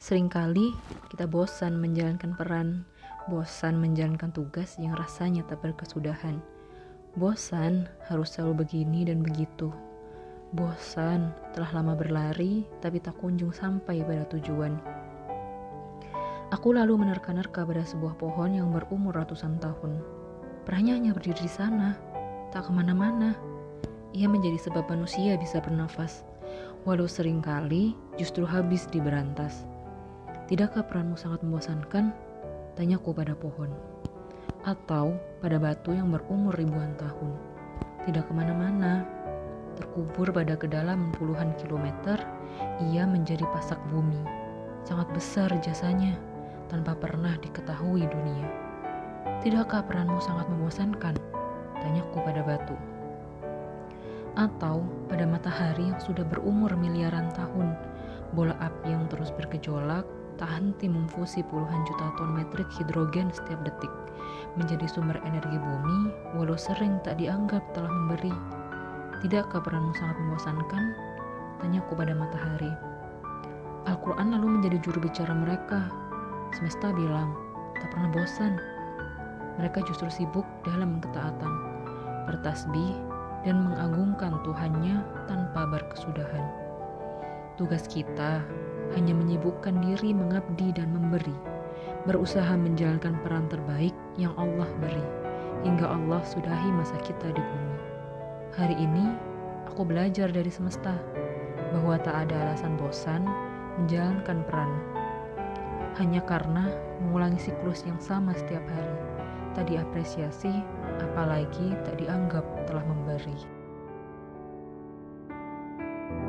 Seringkali kita bosan menjalankan peran, bosan menjalankan tugas yang rasanya tak berkesudahan. Bosan harus selalu begini dan begitu. Bosan telah lama berlari tapi tak kunjung sampai pada tujuan. Aku lalu menerka-nerka pada sebuah pohon yang berumur ratusan tahun. Perahnya hanya berdiri di sana, tak ke mana-mana. Ia menjadi sebab manusia bisa bernafas, walau sering kali justru habis di berantas. Tidakkah peranmu sangat membosankan? Tanyaku pada pohon. Atau pada batu yang berumur ribuan tahun. Tidak ke mana-mana. Terkubur pada kedalaman puluhan kilometer, ia menjadi pasak bumi. Sangat besar jasanya, tanpa pernah diketahui dunia. Tidakkah peranmu sangat membosankan? Tanyaku pada batu. Atau pada matahari yang sudah berumur miliaran tahun, bola api yang terus bergejolak, tak henti memfusi puluhan juta ton metrik hidrogen setiap detik menjadi sumber energi bumi walau sering tak dianggap telah memberi. Tidakkah peranmu sangat membosankan? Tanyaku pada matahari. Al-Quran lalu menjadi juru bicara mereka. Semesta bilang, tak pernah bosan. Mereka justru sibuk dalam ketaatan, bertasbih, dan mengagungkan Tuhannya tanpa berkesudahan. Tugas kita hanya menyibukkan diri mengabdi dan memberi, berusaha menjalankan peran terbaik yang Allah beri, hingga Allah sudahi masa kita di bumi. Hari ini, aku belajar dari semesta bahwa tak ada alasan bosan menjalankan peran. Hanya karena mengulangi siklus yang sama setiap hari, tak diapresiasi, apalagi tak dianggap telah memberi.